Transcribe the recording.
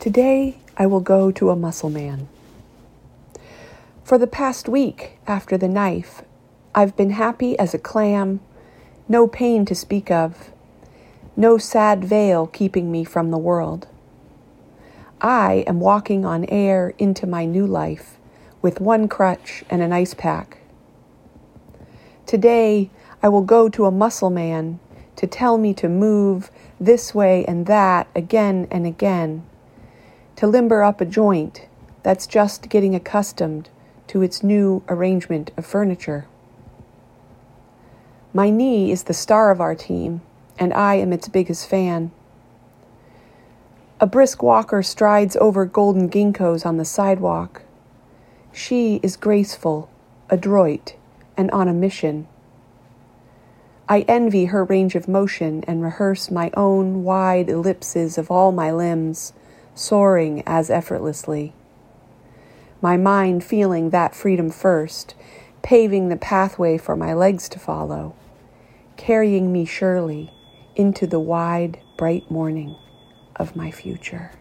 Today I will go to a muscle man. For the past week after the knife, I've been happy as a clam, no pain to speak of, no sad veil keeping me from the world. I am walking on air into my new life with one crutch and an ice pack. Today I will go to a muscle man to tell me to move this way and that again and again to limber up a joint that's just getting accustomed to its new arrangement of furniture. My knee is the star of our team, and I am its biggest fan. A brisk walker strides over golden ginkgos on the sidewalk. She is graceful, adroit, and on a mission. I envy her range of motion and rehearse my own wide ellipses of all my limbs soaring as effortlessly. My mind feeling that freedom first, paving the pathway for my legs to follow, carrying me surely into the wide, bright morning of my future.